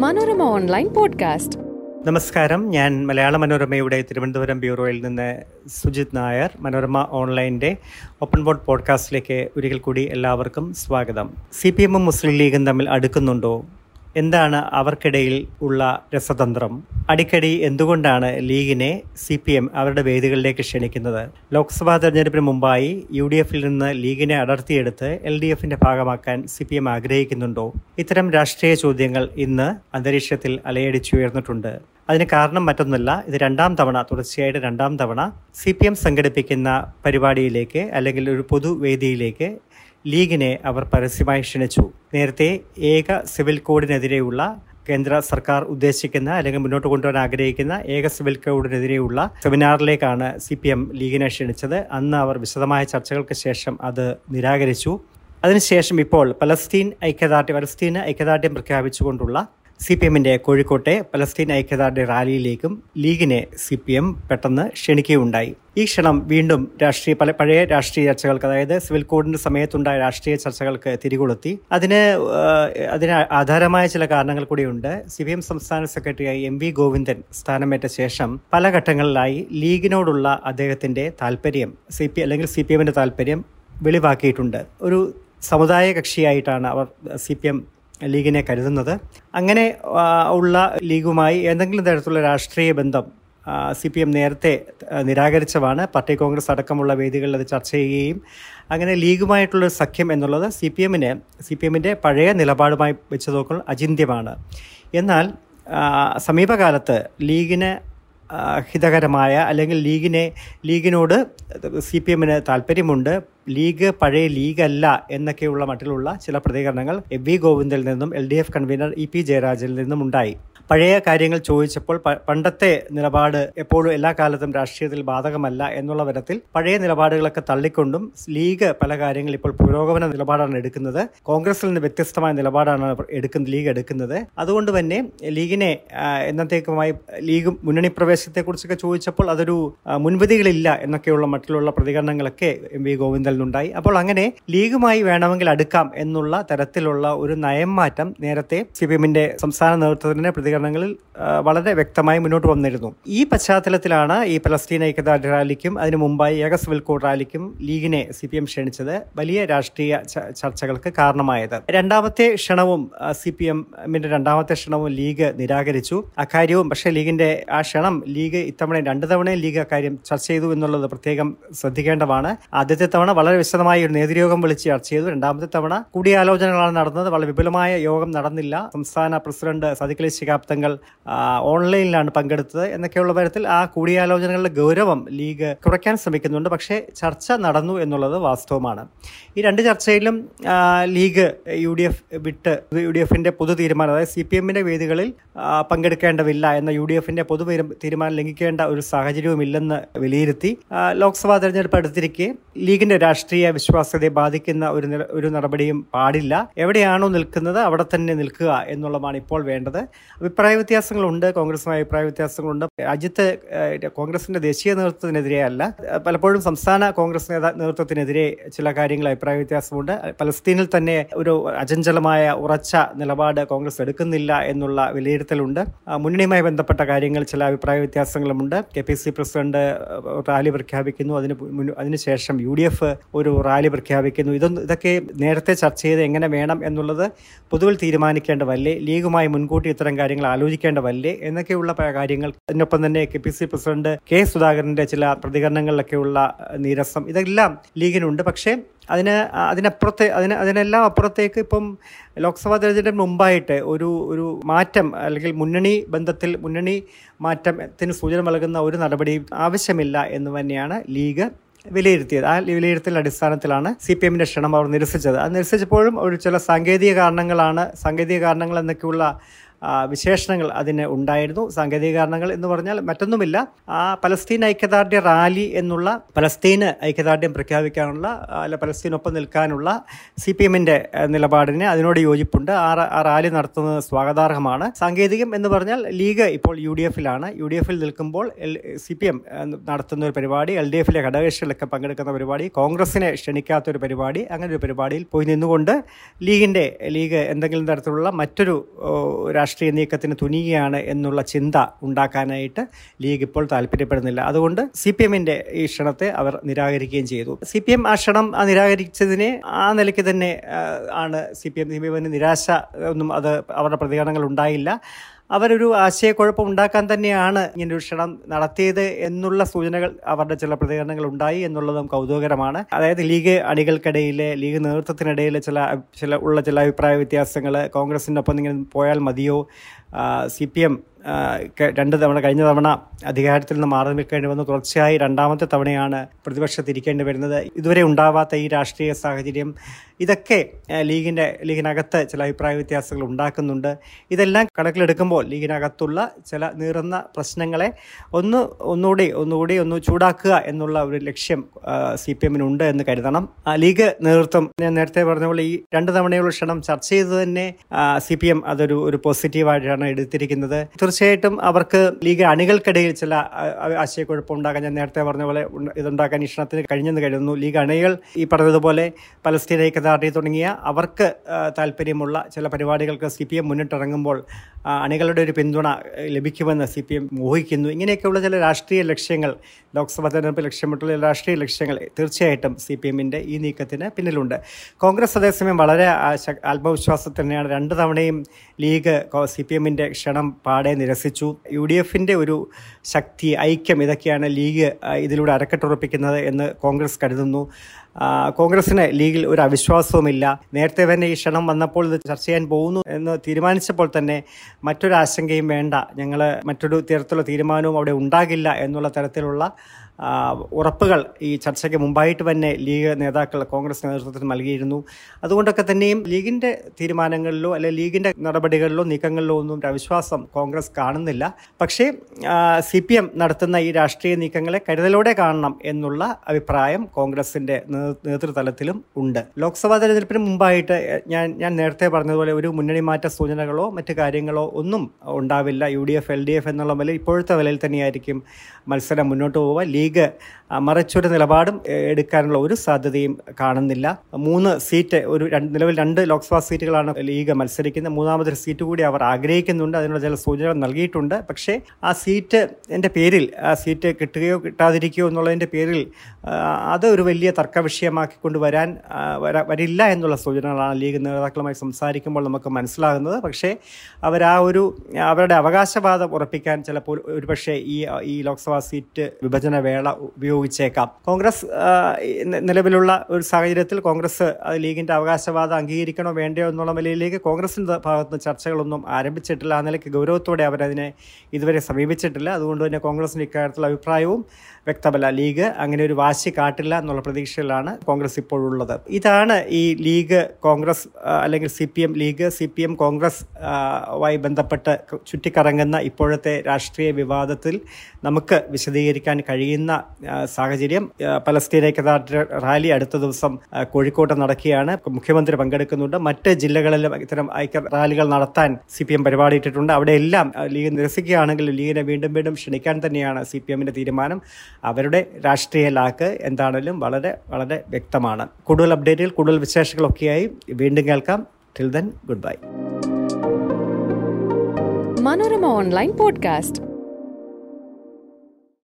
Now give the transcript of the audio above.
Manorama online podcast. നമസ്കാരം. ഞാൻ മലയാള മനോരമയുടെ തിരുവനന്തപുരം ബ്യൂറോയിൽ നിന്ന് സുജിത് നായർ. മനോരമ ഓൺലൈന്റെ ഓപ്പൺ ബോർഡ് പോഡ്കാസ്റ്റിലേക്ക് ഒരിക്കൽ കൂടി എല്ലാവർക്കും സ്വാഗതം. സി പി എമ്മും മുസ്ലിം ലീഗും തമ്മിൽ അടുക്കുന്നുണ്ടോ? എന്താണ് അവർക്കിടയിൽ ഉള്ള രസതന്ത്രം? അടിക്കടി എന്തുകൊണ്ടാണ് ലീഗിനെ സി പി എം അവരുടെ വേദികളിലേക്ക് ക്ഷണിക്കുന്നത്? ലോക്സഭാ തെരഞ്ഞെടുപ്പിന് മുമ്പായി യു ഡി എഫിൽ നിന്ന് ലീഗിനെ അടർത്തിയെടുത്ത് എൽ ഡി എഫിന്റെ ഭാഗമാക്കാൻ സി പി എം ആഗ്രഹിക്കുന്നുണ്ടോ? ഇത്തരം രാഷ്ട്രീയ ചോദ്യങ്ങൾ ഇന്ന് അന്തരീക്ഷത്തിൽ അലയടിച്ചുയർന്നിട്ടുണ്ട് അതിന് കാരണം മറ്റൊന്നല്ല ഇത് രണ്ടാം തവണ തുടർച്ചയായിട്ട് രണ്ടാം തവണ സി പി എം സംഘടിപ്പിക്കുന്ന പരിപാടിയിലേക്ക് അല്ലെങ്കിൽ ഒരു പൊതുവേദിയിലേക്ക് ലീഗിനെ അവർ പരസ്യമായി ക്ഷണിച്ചു. നേരത്തെ ഏക സിവിൽ കോഡിനെതിരെയുള്ള കേന്ദ്ര സർക്കാർ ഉദ്ദേശിക്കുന്ന അല്ലെങ്കിൽ മുന്നോട്ട് കൊണ്ടുവരാൻ ആഗ്രഹിക്കുന്ന ഏക സിവിൽ കോഡിനെതിരെയുള്ള സെമിനാറിലേക്കാണ് സി പി എം ലീഗിനെ ക്ഷണിച്ചത്. അന്ന് അവർ വിശദമായ ചർച്ചകൾക്ക് ശേഷം അത് നിരാകരിച്ചു. അതിനുശേഷം ഇപ്പോൾ പലസ്തീൻ ഐക്യദാർഢ്യം പലസ്തീന് ഐക്യദാർഢ്യം പ്രഖ്യാപിച്ചുകൊണ്ടുള്ള സി പി എമ്മിന്റെ കോഴിക്കോട്ടെ പലസ്തീൻ ഐക്യദാർഢ്യ റാലിയിലേക്കും ലീഗിനെ സി പി എം പെട്ടെന്ന് ക്ഷണിക്കുകയുണ്ടായി. ഈ ക്ഷണം വീണ്ടും രാഷ്ട്രീയ പഴയ രാഷ്ട്രീയ ചർച്ചകൾക്ക് അതായത് സിവിൽ കോഡിന്റെ സമയത്തുണ്ടായ രാഷ്ട്രീയ ചർച്ചകൾക്ക് തിരികൊളുത്തി. അതിന് അതിന് ആധാരമായ ചില കാരണങ്ങൾ കൂടിയുണ്ട്. സി പി എം സംസ്ഥാന സെക്രട്ടറിയായി എം വി ഗോവിന്ദൻ സ്ഥാനമേറ്റ ശേഷം പല ഘട്ടങ്ങളിലായി ലീഗിനോടുള്ള അദ്ദേഹത്തിന്റെ താല്പര്യം സി പി അല്ലെങ്കിൽ സി പി എമ്മിന്റെ താല്പര്യം വെളിവാക്കിയിട്ടുണ്ട്. ഒരു സമുദായ കക്ഷിയായിട്ടാണ് അവർ സി പി എം ലീഗിനെ കരുതുന്നത്. അങ്ങനെ ഉള്ള ലീഗുമായി എന്തെങ്കിലും തരത്തിലുള്ള രാഷ്ട്രീയ ബന്ധം സി പി എം നേരത്തെ നിരാകരിച്ചതാണ് പാർട്ടി കോൺഗ്രസ് അടക്കമുള്ള വേദികളിൽ അത് ചർച്ച ചെയ്യുകയും അങ്ങനെ ലീഗുമായിട്ടുള്ള സഖ്യം എന്നുള്ളത് സി പി എമ്മിന് സി പി എമ്മിന്റെ പഴയ നിലപാടുമായി വെച്ച് നോക്കുമ്പോൾ അചിന്ത്യമാണ്. എന്നാൽ സമീപകാലത്ത് ലീഗിന് ഹിതകരമായ അല്ലെങ്കിൽ ലീഗിനെ ലീഗിനോട് സി പി എമ്മിന് താല്പര്യമുണ്ട് ലീഗ് പഴയ ലീഗ് അല്ല എന്നൊക്കെയുള്ള മട്ടിലുള്ള ചില പ്രതികരണങ്ങൾ എം വി ഗോവിന്ദിൽ നിന്നും L D F convener E P ജയരാജിൽ നിന്നും ഉണ്ടായി. പഴയ കാര്യങ്ങൾ ചോദിച്ചപ്പോൾ പണ്ടത്തെ നിലപാട് എപ്പോഴും എല്ലാ കാലത്തും രാഷ്ട്രീയത്തിൽ ബാധകമല്ല എന്നുള്ള തരത്തിൽ പഴയ നിലപാടുകളൊക്കെ തള്ളിക്കൊണ്ടും ലീഗ് പല കാര്യങ്ങൾ ഇപ്പോൾ പുരോഗമന നിലപാടാണ് എടുക്കുന്നത്. കോൺഗ്രസിൽ നിന്ന് വ്യത്യസ്തമായ നിലപാടാണ് എടുക്കുന്ന ലീഗ് എടുക്കുന്നത്. അതുകൊണ്ട് തന്നെ ലീഗിനെ എന്നത്തേക്കുമായി ലീഗ് മുന്നണി പ്രവേശത്തെക്കുറിച്ചൊക്കെ ചോദിച്ചപ്പോൾ അതൊരു മുൻവിധികളില്ല എന്നൊക്കെയുള്ള മറ്റുള്ള പ്രതികരണങ്ങളൊക്കെ എം വി ഗോവിന്ദൽ നിന്നുണ്ടായി അപ്പോൾ അങ്ങനെ ലീഗുമായി വേണമെങ്കിൽ അടുക്കാം എന്നുള്ള തരത്തിലുള്ള ഒരു നയം മാറ്റം നേരത്തെ സി പി എമ്മിന്റെ സംസ്ഥാന നേതൃത്വത്തിന്റെ പ്രതികരണങ്ങളിൽ വളരെ വ്യക്തമായി മുന്നോട്ട് വന്നിരുന്നു. ഈ പശ്ചാത്തലത്തിലാണ് ഈ പലസ്തീൻ ഐക്യദാർഢ്യ റാലിക്കും അതിനു മുമ്പായി ഏകസ് വിൽക്കോ റാലിക്കും ലീഗിനെ സി പി എം ക്ഷണിച്ചത് വലിയ രാഷ്ട്രീയ ചർച്ചകൾക്ക് കാരണമായത്. രണ്ടാമത്തെ ക്ഷണവും സി പി എമ്മിന്റെ രണ്ടാമത്തെ ക്ഷണവും ലീഗ് നിരാകരിച്ചു. അക്കാര്യവും പക്ഷേ ലീഗിന്റെ ആ ക്ഷണം ലീഗ് ഇത്തവണ രണ്ടു തവണ ലീഗ് അക്കാര്യം ചർച്ച ചെയ്തു എന്നുള്ളത് പ്രത്യേകം ശ്രദ്ധിക്കേണ്ടതാണ്. ആദ്യത്തെ തവണ വളരെ വിശദമായി ഒരു നേതൃയോഗം വിളിച്ച് ചർച്ച ചെയ്തു. രണ്ടാമത്തെ തവണ കൂടിയാലോചനകളാണ് നടന്നത്. വളരെ വിപുലമായ യോഗം നടന്നില്ല. സംസ്ഥാന പ്രസിഡന്റ് സദിഖലി ശിഹാബ് തങ്ങൾ ഓൺലൈനിലാണ് പങ്കെടുത്തത് എന്നൊക്കെയുള്ള തരത്തിൽ ആ കൂടിയാലോചനകളുടെ ഗൗരവം ലീഗ് കുറയ്ക്കാൻ ശ്രമിക്കുന്നുണ്ട്. പക്ഷേ ചർച്ച നടന്നു എന്നുള്ളത് വാസ്തവമാണ്. ഈ രണ്ട് ചർച്ചയിലും ലീഗ് യു ഡി എഫ് വിട്ട് യു ഡി എഫിന്റെ പൊതു തീരുമാനം അതായത് സി പി എമ്മിന്റെ വേദികളിൽ പങ്കെടുക്കേണ്ടതില്ല എന്ന യു ഡി എഫിന്റെ പൊതു തീരുമാനം ലംഘിക്കേണ്ട ഒരു സാഹചര്യവും ഇല്ലെന്ന് വിലയിരുത്തി ലോക്സഭാ തെരഞ്ഞെടുപ്പ് അടുത്തിരിക്കെ ലീഗിന്റെ രാഷ്ട്രീയ വിശ്വാസ്യതയെ ബാധിക്കുന്ന ഒരു ഒരു നടപടിയും പാടില്ല. എവിടെയാണോ നിൽക്കുന്നത് അവിടെ തന്നെ നിൽക്കുക എന്നുള്ളതാണ് ഇപ്പോൾ വേണ്ടത്. അഭിപ്രായ വ്യത്യാസങ്ങളുണ്ട്. കോൺഗ്രസുമായി അഭിപ്രായ വ്യത്യാസങ്ങളുണ്ട്. രാജ്യത്ത് കോൺഗ്രസിന്റെ ദേശീയ നേതൃത്വത്തിനെതിരെ അല്ല പലപ്പോഴും സംസ്ഥാന കോൺഗ്രസ് നേതാ നേതൃത്വത്തിനെതിരെ ചില കാര്യങ്ങൾ അഭിപ്രായ വ്യത്യാസമുണ്ട്. പലസ്തീനിൽ തന്നെ ഒരു അചഞ്ചലമായ ഉറച്ച നിലപാട് കോൺഗ്രസ് എടുക്കുന്നില്ല എന്നുള്ള വിലയിരുത്തലുണ്ട്. മുന്നണിയുമായി ബന്ധപ്പെട്ട കാര്യങ്ങൾ ചില അഭിപ്രായ വ്യത്യാസങ്ങളുമുണ്ട്. K P C president rally പ്രഖ്യാപിക്കുന്നു. അതിന് അതിനുശേഷം യു ഡി എഫ് ഒരു റാലി പ്രഖ്യാപിക്കുന്നു. ഇതൊന്നും ഇതൊക്കെ നേരത്തെ ചർച്ച ചെയ്ത് എങ്ങനെ വേണം എന്നുള്ളത് പൊതുവിൽ തീരുമാനിക്കേണ്ടതല്ലേ ലീഗുമായി മുൻകൂട്ടി ഇത്തരം കാര്യങ്ങൾ ആലോചിക്കേണ്ടതല്ലേ എന്നൊക്കെയുള്ള കാര്യങ്ങൾ. അതിനൊപ്പം തന്നെ K P C president K സുധാകരന്റെ ചില പ്രതികരണങ്ങളിലൊക്കെയുള്ള നീരസം. ഇതെല്ലാം ലീഗിനുണ്ട്. പക്ഷേ അതിന് അതിനപ്പുറത്തെ അതിന് അതിനെല്ലാം അപ്പുറത്തേക്ക് ഇപ്പം ലോക്സഭാ തെരഞ്ഞെടുപ്പിന് മുമ്പായിട്ട് ഒരു ഒരു മാറ്റം അല്ലെങ്കിൽ മുന്നണി ബന്ധത്തിൽ മുന്നണി മാറ്റത്തിന് സൂചന നൽകുന്ന ഒരു നടപടിയും ആവശ്യമില്ല എന്ന് തന്നെയാണ് ലീഗ് വിലയിരുത്തിയത്. ആ വിലയിരുത്തൽ അടിസ്ഥാനത്തിലാണ് സി പി എമ്മിന്റെ ക്ഷണം അവർ നിരസിച്ചത്. അത് നിരസിച്ചപ്പോഴും ഒരു ചില സാങ്കേതിക കാരണങ്ങളാണ് സാങ്കേതിക കാരണങ്ങൾ എന്നൊക്കെയുള്ള വിശേഷണങ്ങൾ അതിന് ഉണ്ടായിരുന്നു. സാങ്കേതിക കാരണങ്ങൾ എന്ന് പറഞ്ഞാൽ മറ്റൊന്നുമില്ല. ആ പലസ്തീൻ ഐക്യദാർഢ്യ റാലി എന്നുള്ള പലസ്തീന് ഐക്യദാർഢ്യം പ്രഖ്യാപിക്കാനുള്ള അല്ല പലസ്തീനൊപ്പം നിൽക്കാനുള്ള സി പി എമ്മിന്റെ നിലപാടിന് അതിനോട് യോജിപ്പുണ്ട്. ആ റാലി നടത്തുന്നത് സ്വാഗതാർഹമാണ്. സാങ്കേതികം എന്ന് പറഞ്ഞാൽ ലീഗ് ഇപ്പോൾ യു ഡി എഫിലാണ്. യു ഡി എഫിൽ നിൽക്കുമ്പോൾ സി പി എം നടത്തുന്ന ഒരു പരിപാടി എൽ ഡി എഫിലെ ഘടകകക്ഷികളൊക്കെ പങ്കെടുക്കുന്ന പരിപാടി കോൺഗ്രസിനെ ക്ഷണിക്കാത്ത ഒരു പരിപാടി അങ്ങനെ ഒരു പരിപാടിയിൽ പോയി നിന്നുകൊണ്ട് ലീഗിന്റെ ലീഗ് എന്തെങ്കിലും തരത്തിലുള്ള മറ്റൊരു രാഷ്ട്രീയ രാഷ്ട്രീയ നീക്കത്തിന് തുനിയുകയാണ് എന്നുള്ള ചിന്ത ഉണ്ടാക്കാനായിട്ട് ലീഗ് ഇപ്പോൾ താല്പര്യപ്പെടുന്നില്ല. അതുകൊണ്ട് സി പി എമ്മിന്റെ ഈ ക്ഷണത്തെ അവർ നിരാകരിക്കുകയും ചെയ്തു. സി പി എം ആ ക്ഷണം നിരാകരിച്ചതിനെ ആ നിലയ്ക്ക് തന്നെ ആണ് C P M C P എമ്മിന് നിരാശ ഒന്നും അത് അവരുടെ പ്രതികരണങ്ങൾ ഉണ്ടായില്ല. അവരൊരു ആശയക്കുഴപ്പം ഉണ്ടാക്കാൻ തന്നെയാണ് ഇങ്ങനെ ഒരു ക്ഷണം നടത്തിയത് എന്നുള്ള സൂചനകൾ അവരുടെ ചില പ്രതികരണങ്ങൾ ഉണ്ടായി എന്നുള്ളതും കൗതുകകരമാണ്. അതായത് ലീഗ് അണികൾക്കിടയിലെ ലീഗ് നേതൃത്വത്തിനിടയിലെ ചില ചില ഉള്ള ചില അഭിപ്രായ വ്യത്യാസങ്ങൾ കോൺഗ്രസിനൊപ്പം ഇങ്ങനെ പോയാൽ മതിയോ സി പി എം രണ്ട് തവണ കഴിഞ്ഞ തവണ അധികാരത്തിൽ നിന്ന് മാറി നിൽക്കേണ്ടി വന്നു. തുടർച്ചയായി രണ്ടാമത്തെ തവണയാണ് പ്രതിപക്ഷത്തിരിക്കേണ്ടി വരുന്നത്. ഇതുവരെ ഉണ്ടാവാത്ത ഈ രാഷ്ട്രീയ സാഹചര്യം ഇതൊക്കെ ലീഗിന്റെ ലീഗിനകത്ത് ചില അഭിപ്രായ വ്യത്യാസങ്ങൾ ഉണ്ടാക്കുന്നുണ്ട്. ഇതെല്ലാം കണക്കിലെടുക്കുമ്പോൾ ലീഗിനകത്തുള്ള ചില നീറുന്ന പ്രശ്നങ്ങളെ ഒന്ന് ഒന്നുകൂടി ഒന്നുകൂടി ഒന്ന് ചൂടാക്കുക എന്നുള്ള ഒരു ലക്ഷ്യം സി പി എമ്മിനുണ്ട് എന്ന് കരുതണം. ലീഗ് നേതൃത്വം ഞാൻ നേരത്തെ പറഞ്ഞ പോലെ ഈ രണ്ട് തവണയുള്ള ക്ഷണം ചർച്ച ചെയ്ത് തന്നെ സി പി എം അതൊരു ഒരു പോസിറ്റീവായിട്ടാണ് എടുത്തിരിക്കുന്നത്. തീർച്ചയായിട്ടും അവർക്ക് ലീഗ് അണികൾക്കിടയിൽ ചില ആശയക്കുഴപ്പം ഉണ്ടാക്കാൻ ഞാൻ നേരത്തെ പറഞ്ഞ പോലെ ഇതുണ്ടാക്കാൻ ഇഷ്ടത്തിന് കഴിഞ്ഞെന്ന് കരുതുന്നു. ലീഗ് അണികൾ ഈ പറഞ്ഞതുപോലെ പലസ്തീൻ ഐക്യദാർഢ്യം തുടങ്ങിയ അവർക്ക് താല്പര്യമുള്ള ചില പരിപാടികൾക്ക് സി പി എം മുന്നിട്ടിറങ്ങുമ്പോൾ അണികളുടെ ഒരു പിന്തുണ ലഭിക്കുമെന്ന് സി പി എം ഊഹിക്കുന്നു. ഇങ്ങനെയൊക്കെയുള്ള ചില രാഷ്ട്രീയ ലക്ഷ്യങ്ങൾ ലോക്സഭാ തെരഞ്ഞെടുപ്പ് ലക്ഷ്യമിട്ടുള്ള രാഷ്ട്രീയ ലക്ഷ്യങ്ങൾ തീർച്ചയായിട്ടും സി പി എമ്മിന്റെ ഈ നീക്കത്തിന് പിന്നിലുണ്ട്. കോൺഗ്രസ് അതേസമയം വളരെ ആത്മവിശ്വാസത്തിൽ തന്നെയാണ് രണ്ട് തവണയും ലീഗ് സി പി എമ്മിന്റെ ക്ഷണം പാടെ നിരസിച്ചു. യു ഡി എഫിന്റെ ഒരു ശക്തി ഐക്യം ഇതൊക്കെയാണ് ലീഗ് ഇതിലൂടെ അരക്കെട്ടുറപ്പിക്കുന്നത് എന്ന് കോൺഗ്രസ് കരുതുന്നു. കോൺഗ്രസിന് ലീഗിൽ ഒരു അവിശ്വാസവുമില്ല. നേരത്തെ തന്നെ ഈ ക്ഷണം വന്നപ്പോൾ ഇത് ചർച്ച ചെയ്യാൻ പോകുന്നു എന്ന് തീരുമാനിച്ചപ്പോൾ തന്നെ മറ്റൊരു ആശങ്കയും വേണ്ട. ഞങ്ങൾ മറ്റൊരു തരത്തിലുള്ള തീരുമാനവും അവിടെ ഉണ്ടാകില്ല എന്നുള്ള തരത്തിലുള്ള ഉറപ്പുകൾ ഈ ചർച്ചയ്ക്ക് മുമ്പായിട്ട് തന്നെ ലീഗ് നേതാക്കൾ കോൺഗ്രസ് നേതൃത്വത്തിന് നൽകിയിരുന്നു. അതുകൊണ്ടൊക്കെ തന്നെയും ലീഗിന്റെ തീരുമാനങ്ങളിലോ അല്ലെ ലീഗിന്റെ നടപടികളിലോ നീക്കങ്ങളിലോ ഒന്നും അവിശ്വാസം കോൺഗ്രസ് കാണുന്നില്ല. പക്ഷേ സി പി എം നടത്തുന്ന ഈ രാഷ്ട്രീയ നീക്കങ്ങളെ കരുതലോടെ കാണണം എന്നുള്ള അഭിപ്രായം കോൺഗ്രസിന്റെ നേതൃതലത്തിലും ഉണ്ട്. ലോക്സഭാ തെരഞ്ഞെടുപ്പിന് മുമ്പായിട്ട് ഞാൻ ഞാൻ നേരത്തെ പറഞ്ഞതുപോലെ ഒരു മുന്നണി മാറ്റ സൂചനകളോ മറ്റു കാര്യങ്ങളോ ഒന്നും ഉണ്ടാവില്ല. U D F L D F എന്നുള്ള നിലയിൽ ഇപ്പോഴത്തെ നിലയിൽ തന്നെയായിരിക്കും മത്സരം മുന്നോട്ട് പോവുക. ലീഗ് ആ, മറിച്ചൊരു നിലപാടും എടുക്കാനുള്ള ഒരു സാധ്യതയും കാണുന്നില്ല. മൂന്ന് സീറ്റ് ഒരു രണ്ട് നിലവിൽ രണ്ട് ലോക്സഭാ സീറ്റുകളാണ് ലീഗ് മത്സരിക്കുന്നത്. മൂന്നാമതൊരു സീറ്റ് കൂടി അവർ ആഗ്രഹിക്കുന്നുണ്ട്. അതിനുള്ള ചില സൂചനകൾ നൽകിയിട്ടുണ്ട്. പക്ഷേ ആ സീറ്റ് എന്റെ പേരിൽ ആ സീറ്റ് കിട്ടുകയോ കിട്ടാതിരിക്കുകയോ എന്നുള്ളതിന്റെ പേരിൽ അത് ഒരു വലിയ തർക്ക വിഷയമാക്കിക്കൊണ്ട് വരാൻ വരില്ല എന്നുള്ള സൂചനകളാണ് ലീഗ് നേതാക്കളുമായി സംസാരിക്കുമ്പോൾ നമുക്ക് മനസ്സിലാകുന്നത്. പക്ഷേ അവർ ആ ഒരു അവരുടെ അവകാശവാദം ഉറപ്പിക്കാൻ ചിലപ്പോൾ ഒരുപക്ഷെ ഈ ഈ ലോക്സഭാ സീറ്റ് വിഭജന വേള ഉപയോഗിച്ചേക്കാം. കോൺഗ്രസ് നിലവിലുള്ള ഒരു സാഹചര്യത്തിൽ കോൺഗ്രസ് ലീഗിന്റെ അവകാശവാദം അംഗീകരിക്കണോ വേണ്ടയോ എന്നുള്ള നിലയിലേക്ക് കോൺഗ്രസിന്റെ ഭാഗത്ത് ചർച്ചകളൊന്നും ആരംഭിച്ചിട്ടില്ല ആ നിലയ്ക്ക് ഗൗരവത്തോടെ അവരതിനെ ഇതുവരെ സമീപിച്ചിട്ടില്ല. അതുകൊണ്ട് തന്നെ കോൺഗ്രസിന്റെ ഇക്കാര്യത്തിലുള്ള അഭിപ്രായവും വ്യക്തമല്ല. ലീഗ് അങ്ങനെ ഒരു വാശി കാട്ടില്ല എന്നുള്ള പ്രതീക്ഷയിലാണ് കോൺഗ്രസ് ഇപ്പോഴുള്ളത്. ഇതാണ് ഈ ലീഗ് കോൺഗ്രസ് അല്ലെങ്കിൽ C P M League C P M Congress ആയി ബന്ധപ്പെട്ട് ചുറ്റിക്കറങ്ങുന്ന ഇപ്പോഴത്തെ രാഷ്ട്രീയ വിവാദത്തിൽ നമുക്ക് വിശദീകരിക്കാൻ കഴിയുന്ന ആ, സാഹചര്യം പലസ്തീൻ ഐക്യദാർഢ്യ റാലി അടുത്ത ദിവസം കോഴിക്കോട്ട് നടക്കുകയാണ്. മുഖ്യമന്ത്രി പങ്കെടുക്കുന്നുണ്ട്. മറ്റ് ജില്ലകളിലും ഇത്തരം ഐക്യ റാലികൾ നടത്താൻ സി പി എം പരിപാടിയിട്ടിട്ടുണ്ട്. അവിടെയെല്ലാം ലീഗ് നിരസിക്കുകയാണെങ്കിൽ ലീഗിനെ വീണ്ടും വീണ്ടും ക്ഷണിക്കാൻ തന്നെയാണ് സി പി എമ്മിന്റെ തീരുമാനം. അവരുടെ രാഷ്ട്രീയ ലാക്ക് എന്താണെങ്കിലും വളരെ വളരെ വ്യക്തമാണ്. കൂടുതൽ അപ്ഡേറ്റുകൾ കൂടുതൽ വിശേഷങ്ങളൊക്കെയായി വീണ്ടും കേൾക്കാം. Till then good bye Manorama online podcast.